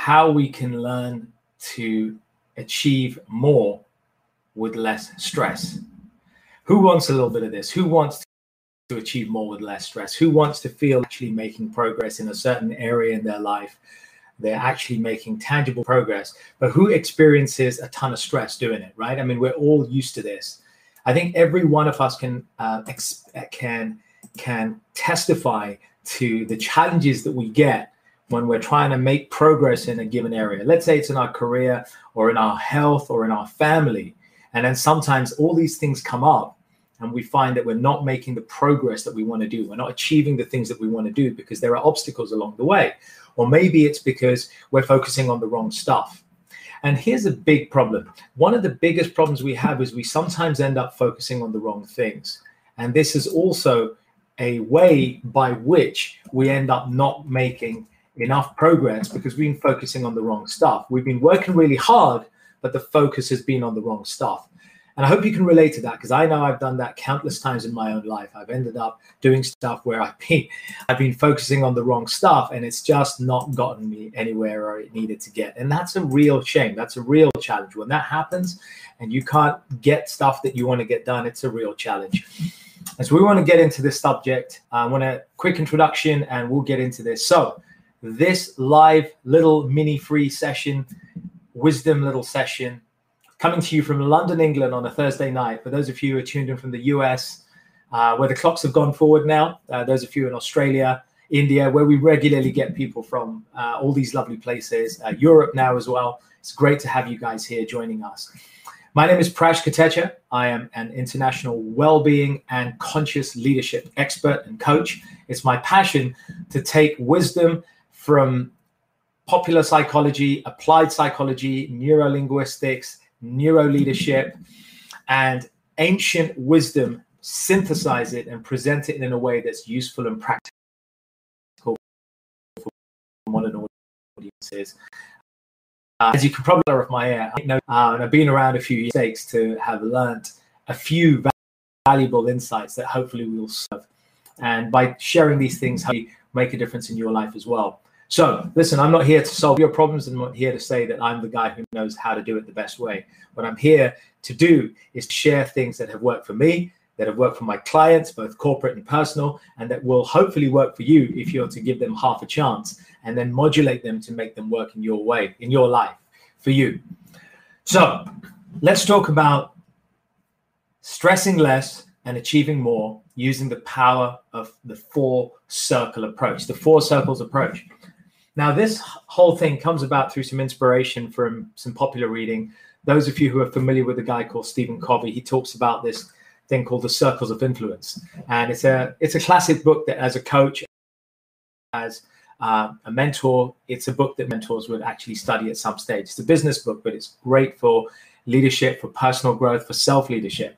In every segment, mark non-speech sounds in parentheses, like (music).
how we can learn to achieve more with less stress. Who wants a little bit of this? Who wants to achieve more with less stress? Who wants to feel actually making progress in a certain area in their life? They're actually making tangible progress, but who experiences a ton of stress doing it, right? I mean, we're all used to this. I think every one of us can uh, ex- can can testify to the challenges that we get when we're trying to make progress in a given area. Let's say it's in our career or in our health or in our family. And then sometimes all these things come up and we find that we're not making the progress that we want to do. We're not achieving the things that we want to do because there are obstacles along the way. Or maybe it's because we're focusing on the wrong stuff. And here's a big problem. One of the biggest problems we have is we sometimes end up focusing on the wrong things. And this is also a way by which we end up not making enough progress because we've been focusing on the wrong stuff. We've been working really hard, but the focus has been on the wrong stuff. And I hope you can relate to that because I know I've done that countless times in my own life. I've ended up doing stuff where I've been (laughs) I've been focusing on the wrong stuff and it's just not gotten me anywhere where it needed to get. And that's a real shame. That's a real challenge. When that happens and you can't get stuff that you want to get done, it's a real challenge. And so we want to get into this subject. I want a quick introduction and we'll get into this. So this live little mini free session, wisdom little session, coming to you from London, England on a Thursday night. For those of you who are tuned in from the US, uh, where the clocks have gone forward now, uh, those of you in Australia, India, where we regularly get people from uh, all these lovely places, uh, Europe now as well. It's great to have you guys here joining us. My name is Prash Katecha. I am an international well-being and conscious leadership expert and coach. It's my passion to take wisdom from popular psychology, applied psychology, neurolinguistics, neuroleadership, and ancient wisdom, synthesize it and present it in a way that's useful and practical for modern audiences. Uh, as you can probably tell of my air, I know, uh, and I've been around a few mistakes to have learned a few valuable insights that hopefully will serve. And by sharing these things, you make a difference in your life as well. So, listen, I'm not here to solve your problems. I'm not here to say that I'm the guy who knows how to do it the best way. What I'm here to do is to share things that have worked for me, that have worked for my clients, both corporate and personal, and that will hopefully work for you if you're to give them half a chance and then modulate them to make them work in your way, in your life, for you. So, let's talk about stressing less and achieving more using the power of the four circle approach, the four circles approach. Now, this whole thing comes about through some inspiration from some popular reading. Those of you who are familiar with a guy called Stephen Covey, he talks about this thing called the circles of influence, and it's a it's a classic book that, as a coach, as uh, a mentor, it's a book that mentors would actually study at some stage. It's a business book, but it's great for leadership, for personal growth, for self leadership.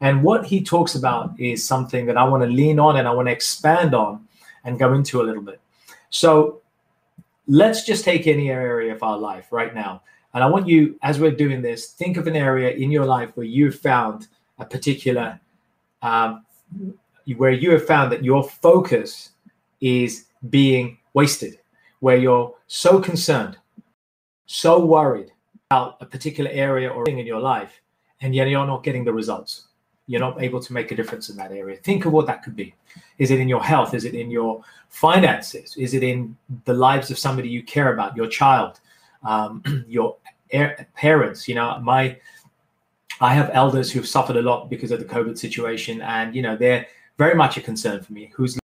And what he talks about is something that I want to lean on and I want to expand on and go into a little bit. So let's just take any area of our life right now. And I want you, as we're doing this, think of an area in your life where you've found a particular, um, where you have found that your focus is being wasted, where you're so concerned, so worried about a particular area or thing in your life, and yet you're not getting the results you're not able to make a difference in that area. Think of what that could be. Is it in your health? Is it in your finances? Is it in the lives of somebody you care about, your child, um, (clears throat) your parents? You know, my I have elders who've suffered a lot because of the COVID situation, and you know they're very much a concern for me. Who's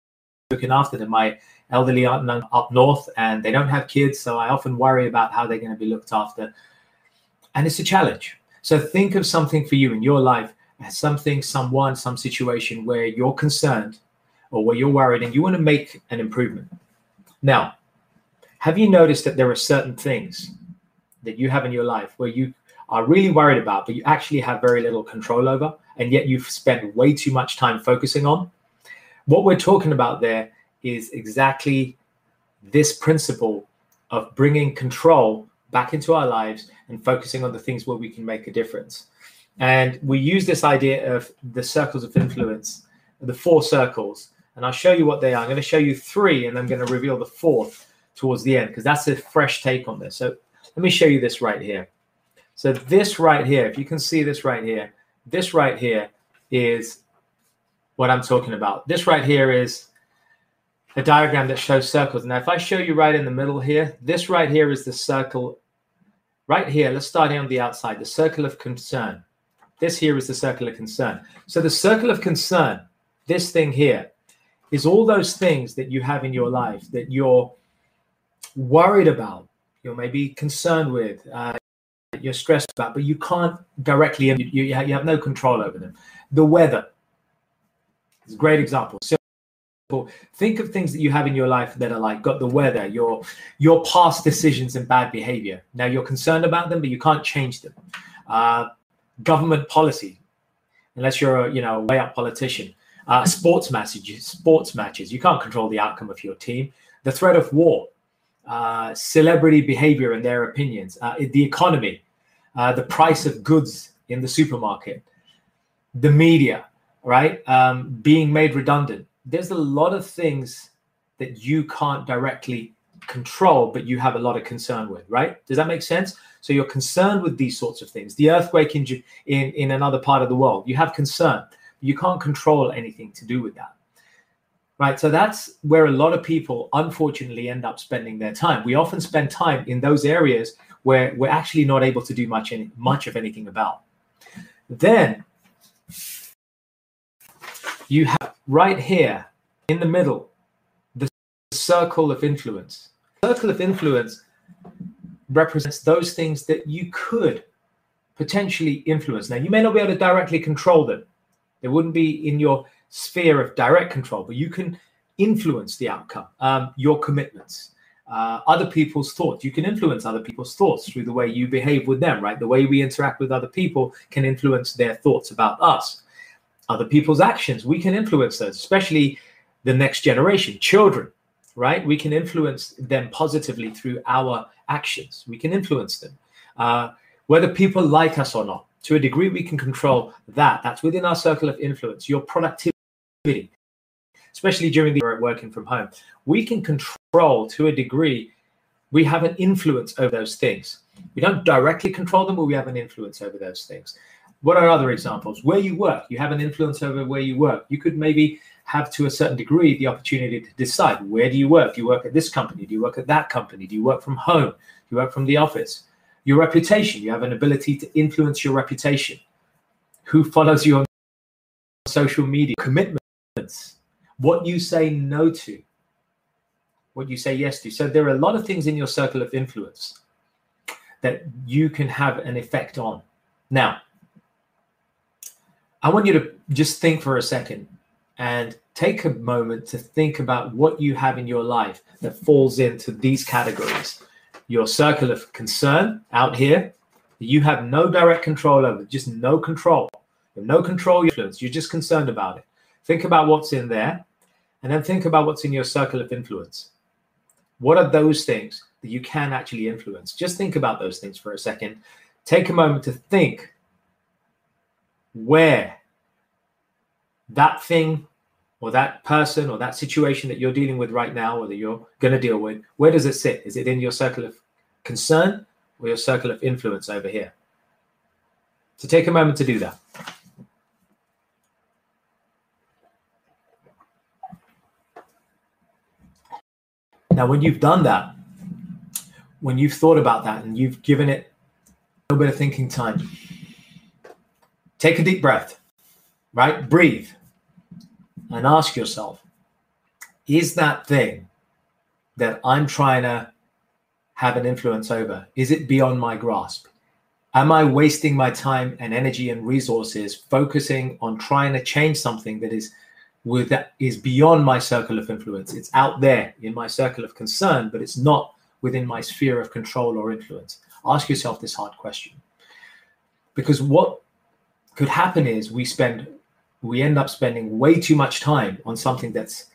looking after them. My elderly aunt up north, and they don't have kids, so I often worry about how they're going to be looked after, and it's a challenge. So think of something for you in your life something, someone, some situation where you're concerned or where you're worried, and you want to make an improvement. Now, have you noticed that there are certain things that you have in your life where you are really worried about, but you actually have very little control over, and yet you've spent way too much time focusing on? What we're talking about there is exactly this principle of bringing control back into our lives and focusing on the things where we can make a difference. And we use this idea of the circles of influence, the four circles. And I'll show you what they are. I'm going to show you three, and I'm going to reveal the fourth towards the end because that's a fresh take on this. So let me show you this right here. So this right here, if you can see this right here, this right here is what I'm talking about. This right here is a diagram that shows circles. Now, if I show you right in the middle here, this right here is the circle. Right here, let's start here on the outside, the circle of concern. This here is the circle of concern. So the circle of concern, this thing here, is all those things that you have in your life that you're worried about, you're maybe concerned with, uh, you're stressed about, but you can't directly, you, you, have no control over them. The weather is a great example. So think of things that you have in your life that are like got the weather your your past decisions and bad behavior now you're concerned about them but you can't change them uh, government policy unless you're a you know way up politician uh, sports matches sports matches. You can't control the outcome of your team. The threat of war uh, celebrity behavior and their opinions uh, the economy uh, the price of goods in the supermarket the media right? Um, being made redundant. There's a lot of things that you can't directly control, but you have a lot of concern with, right? Does that make sense? So you're concerned with these sorts of things. The earthquake in in, in another part of the world, you have concern. You can't control anything to do with that. Right. So that's where a lot of people unfortunately end up spending their time. We often spend time in those areas where we're actually not able to do much any, much of anything about. Then you have right here in the middle the circle of influence. Circle of influence represents those things that you could potentially influence. Now, you may not be able to directly control them, they wouldn't be in your sphere of direct control, but you can influence the outcome, um, your commitments. Uh, other people's thoughts. You can influence other people's thoughts through the way you behave with them, right? The way we interact with other people can influence their thoughts about us other people's actions. We can influence those, especially the next generation, children, right? We can influence them positively through our actions. We can influence them. Uh, whether people like us or not, to a degree, we can control that. That's within our circle of influence. Your productivity, especially during the working from home, we can control to a degree. We have an influence over those things. We don't directly control them, but we have an influence over those things. What are other examples? Where you work, you have an influence over where you work. You could maybe have, to a certain degree, the opportunity to decide where do you work? Do you work at this company? Do you work at that company? Do you work from home? Do you work from the office? Your reputation, you have an ability to influence your reputation. Who follows you on social media? Commitments, what you say no to, what you say yes to. So there are a lot of things in your circle of influence that you can have an effect on. Now, I want you to just think for a second and take a moment to think about what you have in your life that falls into these categories. Your circle of concern out here, you have no direct control over, just no control. No control influence. You're just concerned about it. Think about what's in there, and then think about what's in your circle of influence. What are those things that you can actually influence? Just think about those things for a second. Take a moment to think where that thing or that person or that situation that you're dealing with right now or that you're going to deal with, where does it sit? Is it in your circle of concern or your circle of influence over here? So take a moment to do that. Now, when you've done that, when you've thought about that and you've given it a little bit of thinking time, Take a deep breath, right? Breathe and ask yourself is that thing that I'm trying to have an influence over? Is it beyond my grasp? Am I wasting my time and energy and resources focusing on trying to change something that is with that is beyond my circle of influence? It's out there in my circle of concern, but it's not within my sphere of control or influence. Ask yourself this hard question. Because what could happen is we spend we end up spending way too much time on something that's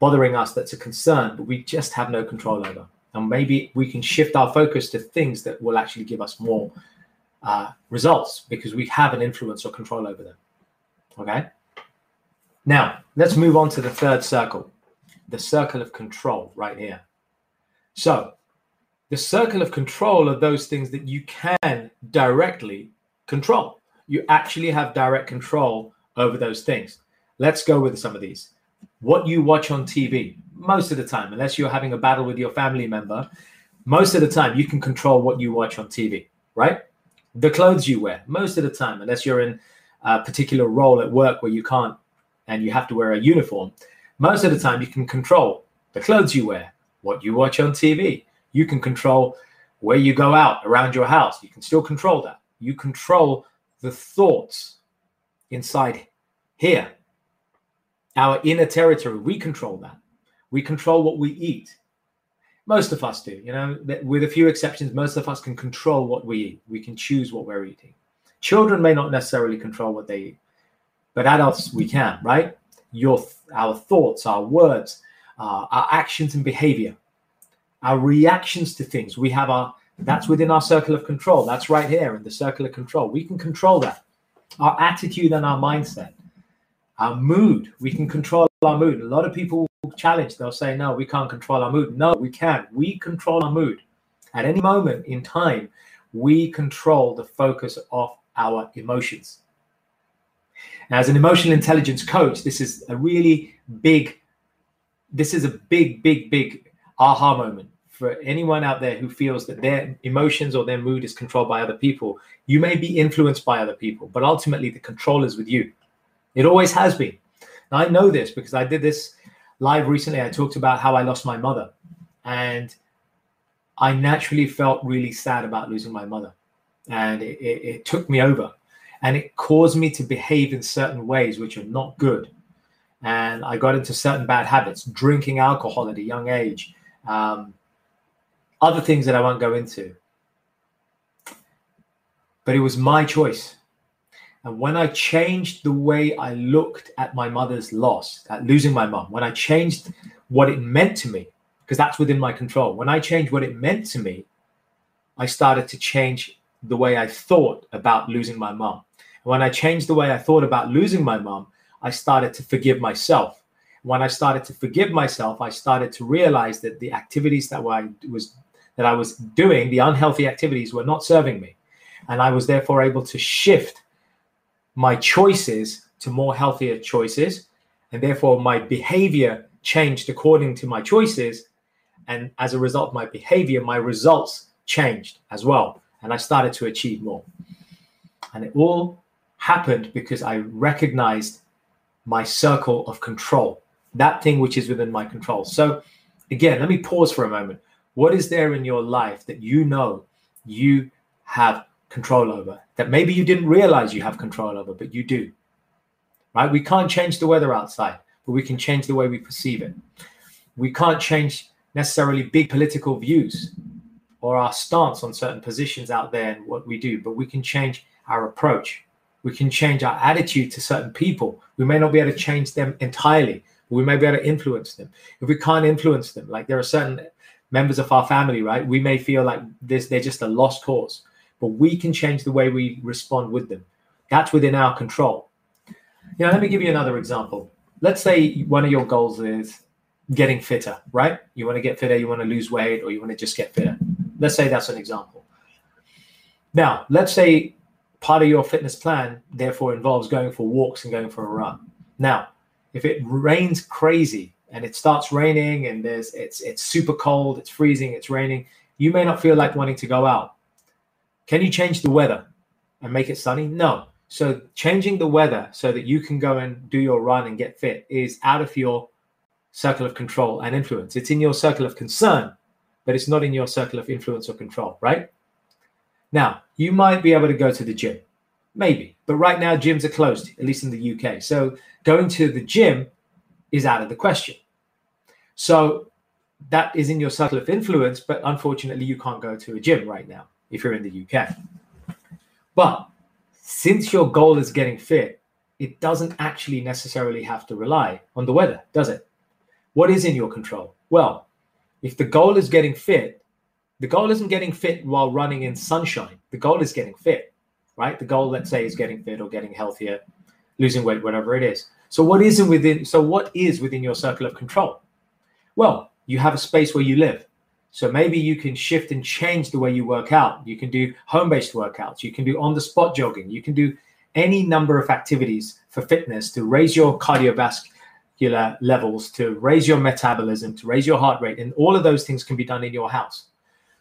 bothering us that's a concern, but we just have no control over. And maybe we can shift our focus to things that will actually give us more uh, results because we have an influence or control over them. Okay. Now, let's move on to the third circle, the circle of control right here. So, the circle of control are those things that you can directly control. You actually have direct control over those things. Let's go with some of these. What you watch on TV, most of the time, unless you're having a battle with your family member, most of the time you can control what you watch on TV, right? The clothes you wear, most of the time, unless you're in a particular role at work where you can't and you have to wear a uniform, most of the time you can control the clothes you wear, what you watch on TV. You can control where you go out around your house. You can still control that. You control the thoughts inside here. Our inner territory, we control that. We control what we eat. Most of us do, you know, with a few exceptions, most of us can control what we eat. We can choose what we're eating. Children may not necessarily control what they eat, but adults, we can, right? Your, our thoughts, our words, uh, our actions and behavior, our reactions to things. We have our, that's within our circle of control. That's right here in the circle of control. We can control that. Our attitude and our mindset, our mood, we can control our mood. A lot of people challenge, they'll say, no, we can't control our mood. No, we can. We control our mood. At any moment in time, we control the focus of our emotions. Now, as an emotional intelligence coach, this is a really big this is a big, big, big aha moment for anyone out there who feels that their emotions or their mood is controlled by other people. You may be influenced by other people, but ultimately the control is with you. It always has been. Now, I know this because I did this live recently. I talked about how I lost my mother, and I naturally felt really sad about losing my mother, and it, it, it took me over, and it caused me to behave in certain ways which are not good and I got into certain bad habits, drinking alcohol at a young age, um, other things that I won't go into. But it was my choice. And when I changed the way I looked at my mother's loss, at losing my mom, when I changed what it meant to me, because that's within my control, when I changed what it meant to me, I started to change the way I thought about losing my mom. When I changed the way I thought about losing my mom, I started to forgive myself. When I started to forgive myself, I started to realize that the activities that I was that I was doing, the unhealthy activities, were not serving me, and I was therefore able to shift my choices to more healthier choices, and therefore my behavior changed according to my choices, and as a result of my behavior, my results changed as well, and I started to achieve more. And it all happened because I recognized my circle of control, that thing which is within my control. So, again, let me pause for a moment. What is there in your life that you know you have control over that maybe you didn't realize you have control over, but you do? Right? We can't change the weather outside, but we can change the way we perceive it. We can't change necessarily big political views or our stance on certain positions out there and what we do, but we can change our approach we can change our attitude to certain people. We may not be able to change them entirely, but we may be able to influence them. If we can't influence them, like there are certain members of our family, right? We may feel like this, they're just a lost cause, but we can change the way we respond with them. That's within our control. You know, let me give you another example. Let's say one of your goals is getting fitter, right? You want to get fitter, you want to lose weight, or you want to just get fitter. Let's say that's an example. Now, let's say part of your fitness plan therefore involves going for walks and going for a run. Now, if it rains crazy and it starts raining and there's it's it's super cold, it's freezing, it's raining, you may not feel like wanting to go out. Can you change the weather and make it sunny? No. So changing the weather so that you can go and do your run and get fit is out of your circle of control and influence. It's in your circle of concern, but it's not in your circle of influence or control, right? Now, you might be able to go to the gym, maybe, but right now gyms are closed, at least in the UK. So going to the gym is out of the question. So that is in your circle of influence, but unfortunately, you can't go to a gym right now if you're in the UK. But since your goal is getting fit, it doesn't actually necessarily have to rely on the weather, does it? What is in your control? Well, if the goal is getting fit, the goal isn't getting fit while running in sunshine. The goal is getting fit, right? The goal, let's say, is getting fit or getting healthier, losing weight, whatever it is. So what isn't within so what is within your circle of control? Well, you have a space where you live. So maybe you can shift and change the way you work out. You can do home-based workouts, you can do on-the-spot jogging, you can do any number of activities for fitness to raise your cardiovascular levels, to raise your metabolism, to raise your heart rate. And all of those things can be done in your house.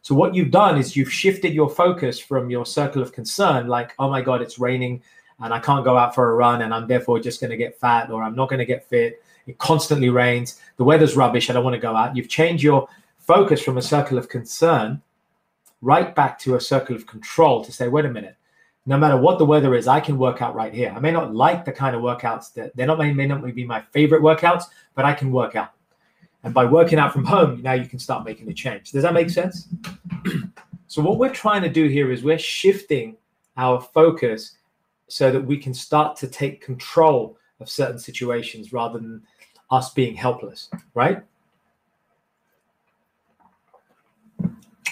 So, what you've done is you've shifted your focus from your circle of concern, like, oh my God, it's raining and I can't go out for a run and I'm therefore just going to get fat or I'm not going to get fit. It constantly rains. The weather's rubbish. I don't want to go out. You've changed your focus from a circle of concern right back to a circle of control to say, wait a minute, no matter what the weather is, I can work out right here. I may not like the kind of workouts that they're not may, may not be my favorite workouts, but I can work out. And by working out from home, now you can start making a change. Does that make sense? (clears throat) so what we're trying to do here is we're shifting our focus so that we can start to take control of certain situations rather than us being helpless, right?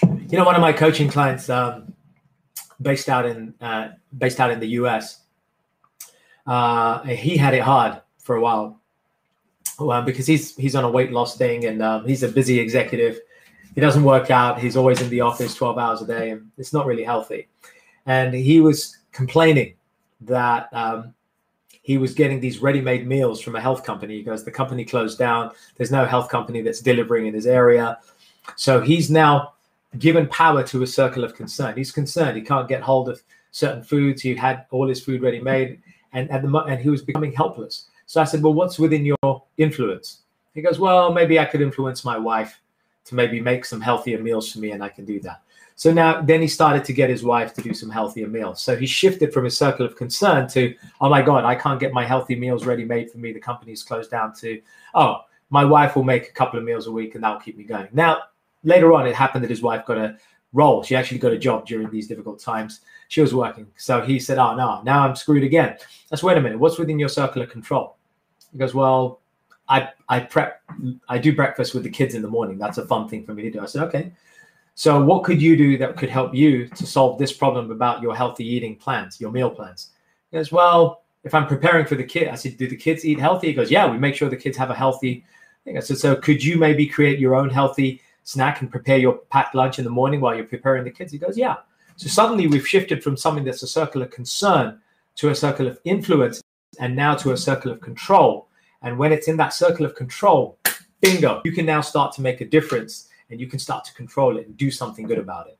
You know, one of my coaching clients, um, based out in uh, based out in the U.S. Uh, he had it hard for a while well, because he's he's on a weight loss thing and um, he's a busy executive. He doesn't work out. He's always in the office 12 hours a day, and it's not really healthy. And he was complaining that um, he was getting these ready-made meals from a health company because the company closed down. There's no health company that's delivering in his area, so he's now given power to a circle of concern. He's concerned he can't get hold of certain foods. He had all his food ready made, and at the and he was becoming helpless. So I said, "Well, what's within your influence?" He goes, "Well, maybe I could influence my wife to maybe make some healthier meals for me, and I can do that." So now, then he started to get his wife to do some healthier meals. So he shifted from his circle of concern to, "Oh my God, I can't get my healthy meals ready made for me. The company's closed down." To, "Oh, my wife will make a couple of meals a week, and that'll keep me going." Now later on, it happened that his wife got a role. She actually got a job during these difficult times. She was working. So he said, ah, Oh, no, now I'm screwed again. Let's wait a minute. What's within your circle of control? He goes, Well, I, I prep, I do breakfast with the kids in the morning. That's a fun thing for me to do. I said, Okay. So what could you do that could help you to solve this problem about your healthy eating plans, your meal plans? He goes, Well, if I'm preparing for the kid, I said, Do the kids eat healthy? He goes, Yeah, we make sure the kids have a healthy thing. I said, So could you maybe create your own healthy snack and prepare your packed lunch in the morning while you're preparing the kids? He goes, Yeah. So suddenly we've shifted from something that's a circle of concern to a circle of influence and now to a circle of control. And when it's in that circle of control, bingo, you can now start to make a difference and you can start to control it and do something good about it.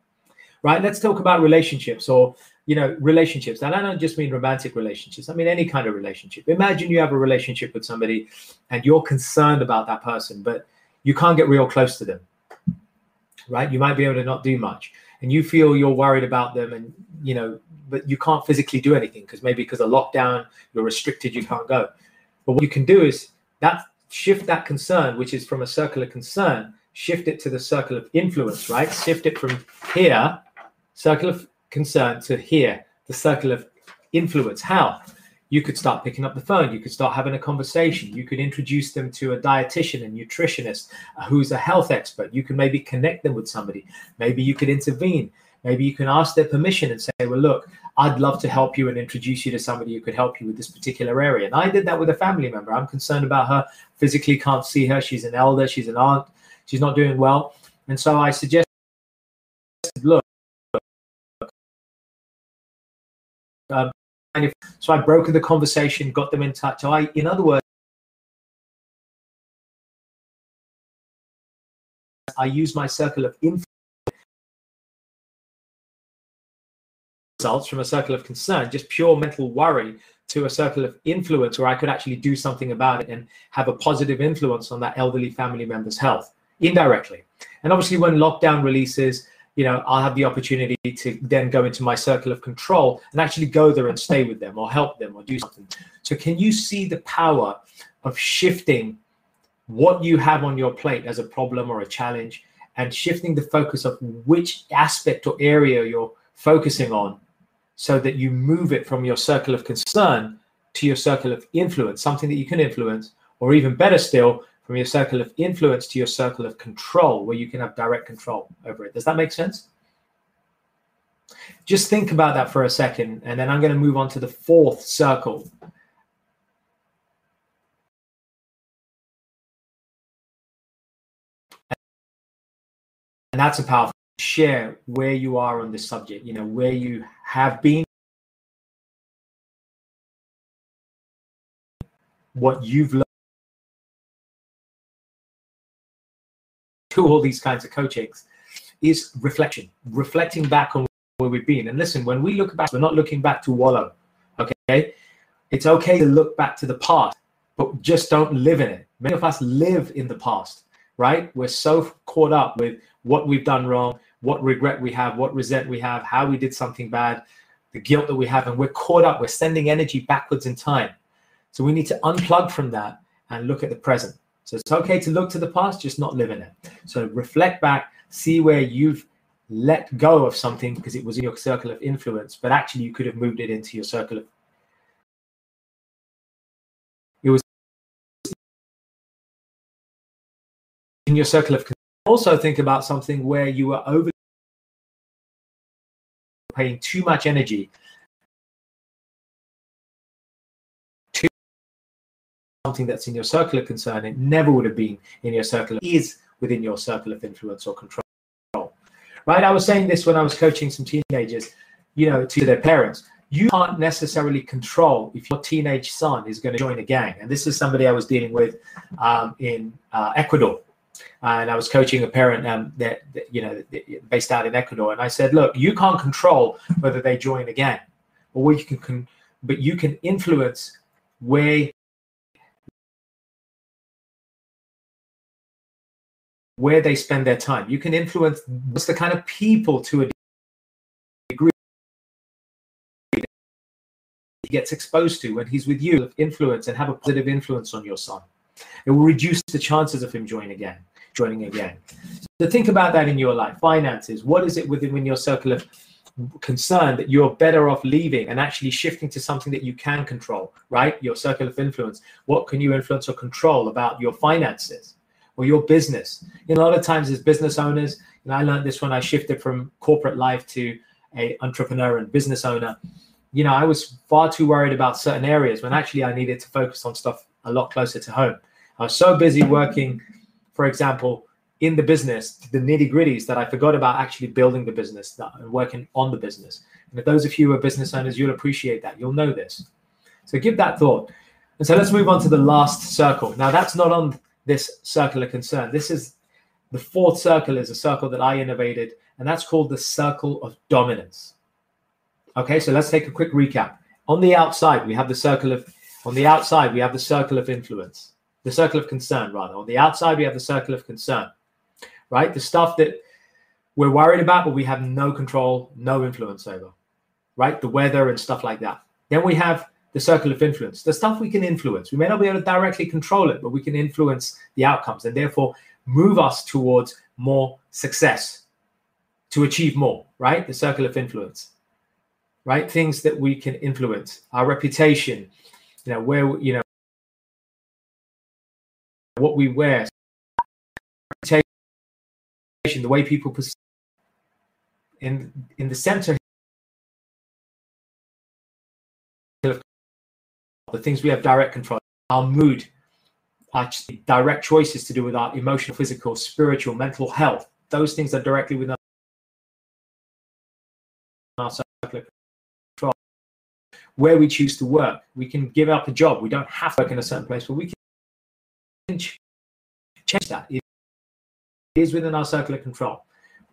Right? Let's talk about relationships or you know, relationships. And I don't just mean romantic relationships. I mean any kind of relationship. Imagine you have a relationship with somebody and you're concerned about that person, but you can't get real close to them right? You might be able to not do much, and you feel you're worried about them, and you know, but you can't physically do anything because maybe because of lockdown, you're restricted, you can't go. But what you can do is that shift that concern, which is from a circle of concern, shift it to the circle of influence, right? Shift it from here, circle of concern, to here, the circle of influence. How? You could start picking up the phone you could start having a conversation you could introduce them to a dietitian and nutritionist who's a health expert. You can maybe connect them with somebody. Maybe you could intervene. Maybe you can ask their permission and say well look i'd love to help you and introduce you to somebody who could help you with this particular area. And i did that with a family member. I'm concerned about her. Physically can't see her. She's an elder. She's an aunt. She's not doing well. And so i suggested of so I brokered the conversation, got them in touch. I, in other words, I use my circle of influence results from a circle of concern, just pure mental worry to a circle of influence where I could actually do something about it and have a positive influence on that elderly family member's health indirectly. And obviously, when lockdown releases, you know, I'll have the opportunity to then go into my circle of control and actually go there and stay with them or help them or do something. So, can you see the power of shifting what you have on your plate as a problem or a challenge and shifting the focus of which aspect or area you're focusing on so that you move it from your circle of concern to your circle of influence, something that you can influence, or even better still, from your circle of influence to your circle of control, where you can have direct control over it. Does that make sense? Just think about that for a second, and then I'm going to move on to the fourth circle. And that's a powerful share where you are on this subject, you know, where you have been, what you've learned (laughs) to all these kinds of coachings is reflection, reflecting back on where we've been. And listen, when we look back, we're not looking back to wallow. Okay. It's okay to look back to the past, but just don't live in it. Many of us live in the past, right? We're so caught up with what we've done wrong, what regret we have, what resent we have, how we did something bad, the guilt that we have, and we're caught up. We're sending energy backwards in time. So we need to unplug from that and look at the present. So it's okay to look to the past, just not live in it. So reflect back, see where you've let go of something because it was in your circle of influence, but actually you could have moved it into your circle of it was in your circle of also think about something where you were over paying too much energy something that's in your circle of concern it never would have been in your circle is within your circle of influence or control. Right? I was saying this when i was coaching some teenagers you know to their parents. You can't necessarily control if your teenage son is going to join a gang. And this is somebody i was dealing with um, in uh, ecuador. And I was coaching a parent um, that, that, you know based out in Ecuador, and I said, look, you can't control whether they join again, or what you can, can but you can influence where where they spend their time. You can influence what's the kind of people to a degree he gets exposed to when he's with you, influence and have a positive influence on your son. It will reduce the chances of him joining again joining again. So think about that in your life. Finances, what is it within your circle of concern that you're better off leaving and actually shifting to something that you can control, right? Your circle of influence. What can you influence or control about your finances or your business? You know, a lot of times as business owners, and I learned this when I shifted from corporate life to a entrepreneur and business owner. You know, I was far too worried about certain areas when actually I needed to focus on stuff a lot closer to home. I was so busy working for example, in the business, the nitty gritties that I forgot about actually building the business and working on the business. And if those of you who are business owners, you'll appreciate that. You'll know this. So give that thought. And so let's move on to the last circle. Now, that's not on this circle of concern. This is the fourth circle, is a circle that I innovated, and that's called the circle of dominance. Okay, so let's take a quick recap. On the outside, we have the circle of, on the outside, we have the circle of influence the circle of concern rather. On the outside, we have the circle of concern, right? The stuff that we're worried about, but we have no control, no influence over, right? The weather and stuff like that. Then we have the circle of influence, the stuff we can influence. We may not be able to directly control it, but we can influence the outcomes and therefore move us towards more success to achieve more, right? The circle of influence, right? Things that we can influence, our reputation, you know, where, you know, what we wear, the way people perceive. In in the center, things we have direct control, our mood, our direct choices to do with our emotional, physical, spiritual, mental health. Those things are directly within our circle of control. Where we choose to work, we can give up a job. We don't have to work in a certain place, but we can change that. It is within our circle of control.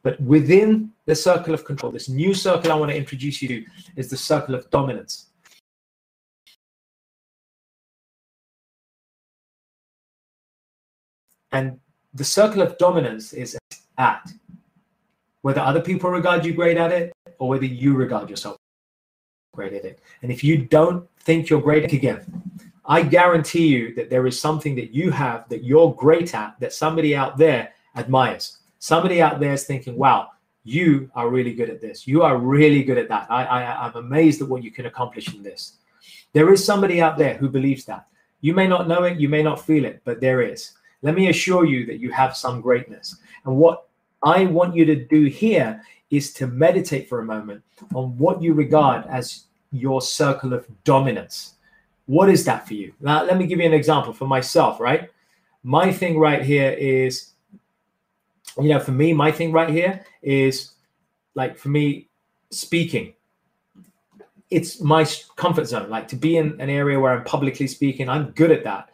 But within the circle of control, this new circle I want to introduce you to is the circle of dominance. And the circle of dominance is at whether other people regard you great at it or whether you regard yourself great at it. And if you don't think you're great again, I guarantee you that there is something that you have that you're great at that somebody out there admires. Somebody out there is thinking, wow, you are really good at this. You are really good at that. I, I, I'm amazed at what you can accomplish in this. There is somebody out there who believes that. You may not know it, you may not feel it, but there is. Let me assure you that you have some greatness. And what I want you to do here is to meditate for a moment on what you regard as your circle of dominance. What is that for you? Now, let me give you an example for myself, right? My thing right here is, you know, for me, my thing right here is like for me, speaking. It's my comfort zone. Like to be in an area where I'm publicly speaking, I'm good at that.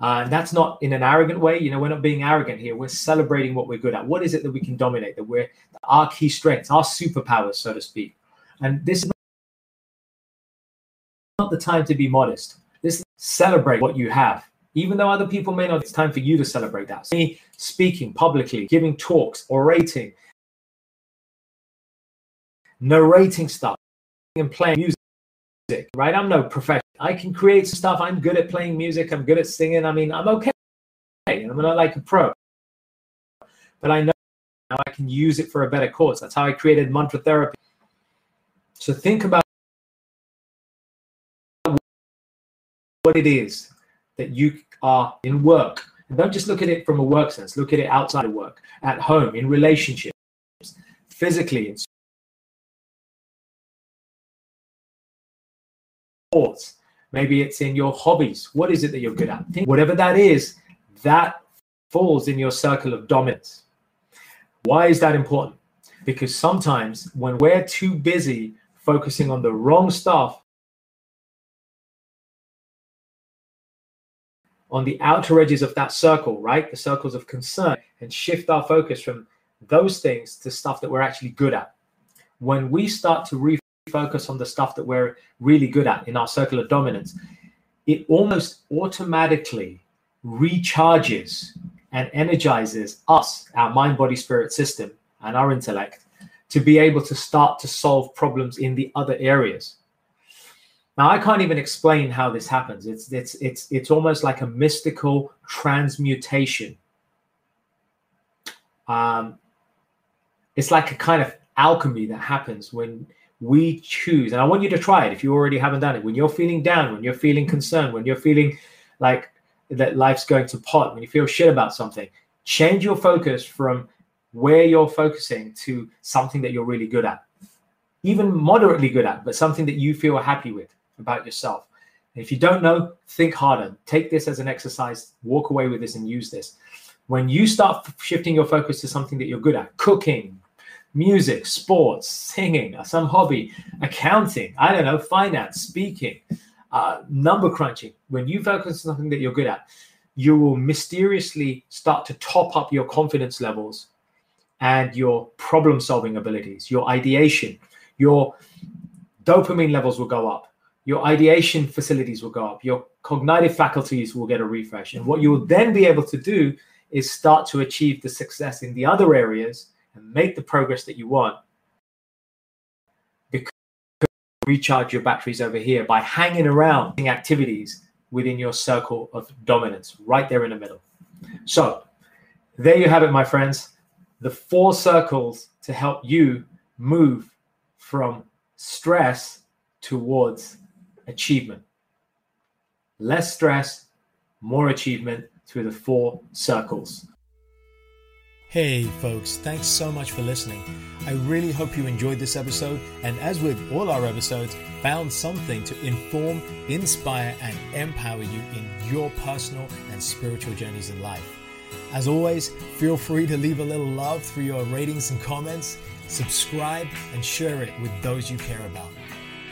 Uh, and that's not in an arrogant way. You know, we're not being arrogant here. We're celebrating what we're good at. What is it that we can dominate? That we're our key strengths, our superpowers, so to speak. And this is not the time to be modest. This celebrate what you have. Even though other people may not, it's time for you to celebrate that. Me speaking publicly, giving talks, orating, narrating stuff, and playing music, right? I'm no professional. I can create stuff. I'm good at playing music. I'm good at singing. I mean, I'm okay. I'm not like a pro. But I know now I can use it for a better cause. That's how I created mantra therapy. So think about what it is that you are in work. And don't just look at it from a work sense, look at it outside of work, at home, in relationships, physically, in sports. Maybe it's in your hobbies. What is it that you're good at? Think, whatever that is, that falls in your circle of dominance. Why is that important? Because sometimes when we're too busy focusing on the wrong stuff, on the outer edges of that circle, right? The circles of concern, and shift our focus from those things to stuff that we're actually good at. When we start to refocus on the stuff that we're really good at in our circle of dominance, it almost automatically recharges and energizes us, our mind, body, spirit system, and our intellect to be able to start to solve problems in the other areas. Now I can't even explain how this happens. It's it's it's it's almost like a mystical transmutation. Um, it's like a kind of alchemy that happens when we choose. And I want you to try it if you already haven't done it. When you're feeling down, when you're feeling concerned, when you're feeling like that life's going to pot, when you feel shit about something, change your focus from where you're focusing to something that you're really good at, even moderately good at, but something that you feel happy with about yourself. if you don't know, think harder. Take this as an exercise, walk away with this and use this. When you start shifting your focus to something that you're good at, cooking, music, sports, singing, some hobby, accounting, I don't know, finance, speaking, uh, number crunching, when you focus on something that you're good at, you will mysteriously start to top up your confidence levels and your problem solving abilities, your ideation, your dopamine levels will go up your ideation facilities will go up, your cognitive faculties will get a refresh. And what you will then be able to do is start to achieve the success in the other areas and make the progress that you want. Because recharge your batteries over here by hanging around activities within your circle of dominance, right there in the middle. So, there you have it, my friends. The four circles to help you move from stress towards achievement. Less stress, more achievement through the four circles. Hey, folks, thanks so much for listening. I really hope you enjoyed this episode, and as with all our episodes, found something to inform, inspire, and empower you in your personal and spiritual journeys in life. As always, feel free to leave a little love through your ratings and comments, subscribe, and share it with those you care about